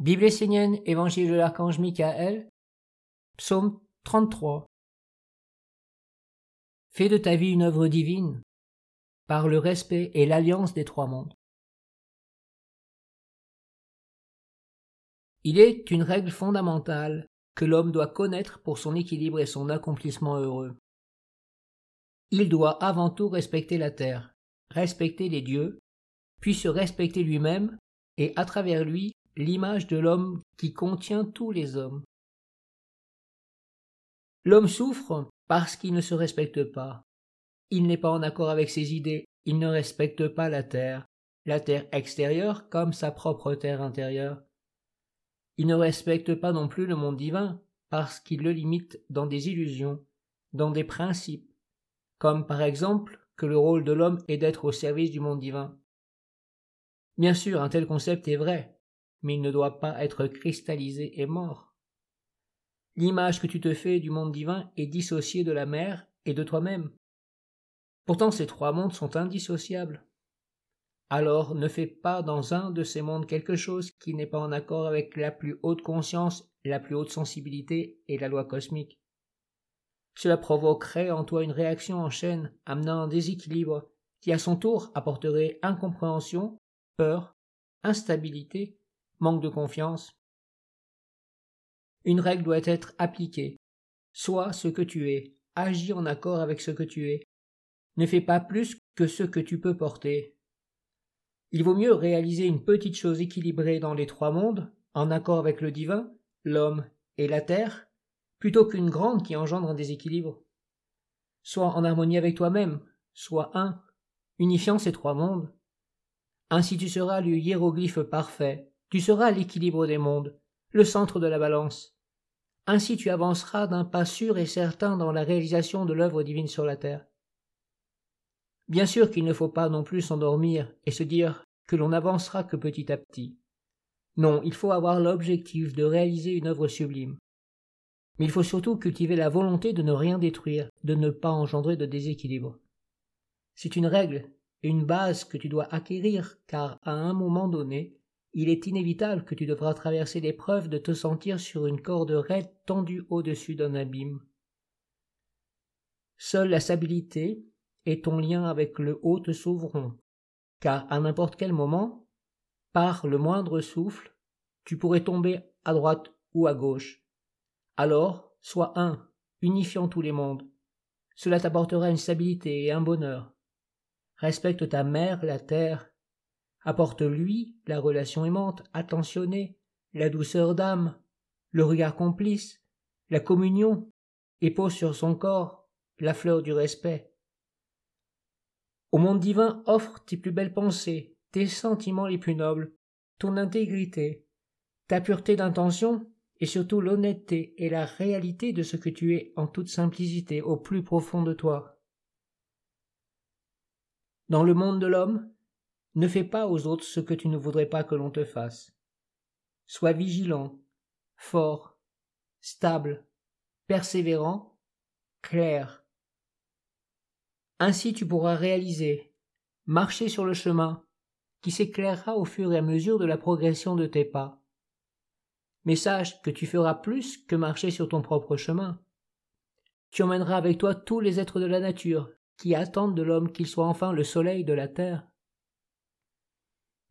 Bible essénienne, Évangile de l'archange Michael, Psaume 33. Fais de ta vie une œuvre divine, par le respect et l'alliance des trois mondes. Il est une règle fondamentale que l'homme doit connaître pour son équilibre et son accomplissement heureux. Il doit avant tout respecter la terre, respecter les dieux, puis se respecter lui-même, et à travers lui l'image de l'homme qui contient tous les hommes. L'homme souffre parce qu'il ne se respecte pas. Il n'est pas en accord avec ses idées, il ne respecte pas la terre, la terre extérieure comme sa propre terre intérieure. Il ne respecte pas non plus le monde divin parce qu'il le limite dans des illusions, dans des principes, comme par exemple que le rôle de l'homme est d'être au service du monde divin. Bien sûr, un tel concept est vrai, mais il ne doit pas être cristallisé et mort. L'image que tu te fais du monde divin est dissociée de la mer et de toi-même. Pourtant ces trois mondes sont indissociables. Alors ne fais pas dans un de ces mondes quelque chose qui n'est pas en accord avec la plus haute conscience, la plus haute sensibilité et la loi cosmique. Cela provoquerait en toi une réaction en chaîne, amenant un déséquilibre, qui à son tour apporterait incompréhension, peur, instabilité manque de confiance. Une règle doit être appliquée. Sois ce que tu es, agis en accord avec ce que tu es. Ne fais pas plus que ce que tu peux porter. Il vaut mieux réaliser une petite chose équilibrée dans les trois mondes, en accord avec le divin, l'homme et la terre, plutôt qu'une grande qui engendre un déséquilibre. Sois en harmonie avec toi-même, sois un, unifiant ces trois mondes. Ainsi tu seras le hiéroglyphe parfait, tu seras l'équilibre des mondes, le centre de la balance. Ainsi tu avanceras d'un pas sûr et certain dans la réalisation de l'œuvre divine sur la terre. Bien sûr qu'il ne faut pas non plus s'endormir et se dire que l'on n'avancera que petit à petit. Non, il faut avoir l'objectif de réaliser une œuvre sublime. Mais il faut surtout cultiver la volonté de ne rien détruire, de ne pas engendrer de déséquilibre. C'est une règle et une base que tu dois acquérir, car à un moment donné, il est inévitable que tu devras traverser l'épreuve de te sentir sur une corde raide tendue au-dessus d'un abîme. Seule la stabilité et ton lien avec le haut te sauveront, car à n'importe quel moment, par le moindre souffle, tu pourrais tomber à droite ou à gauche. Alors, sois un, unifiant tous les mondes. Cela t'apportera une stabilité et un bonheur. Respecte ta mère, la terre, apporte-lui la relation aimante, attentionnée, la douceur d'âme, le regard complice, la communion, et pose sur son corps la fleur du respect. Au monde divin offre tes plus belles pensées, tes sentiments les plus nobles, ton intégrité, ta pureté d'intention, et surtout l'honnêteté et la réalité de ce que tu es en toute simplicité au plus profond de toi. Dans le monde de l'homme, ne fais pas aux autres ce que tu ne voudrais pas que l'on te fasse. Sois vigilant, fort, stable, persévérant, clair. Ainsi tu pourras réaliser, marcher sur le chemin, qui s'éclairera au fur et à mesure de la progression de tes pas. Mais sache que tu feras plus que marcher sur ton propre chemin. Tu emmèneras avec toi tous les êtres de la nature, qui attendent de l'homme qu'il soit enfin le soleil de la terre.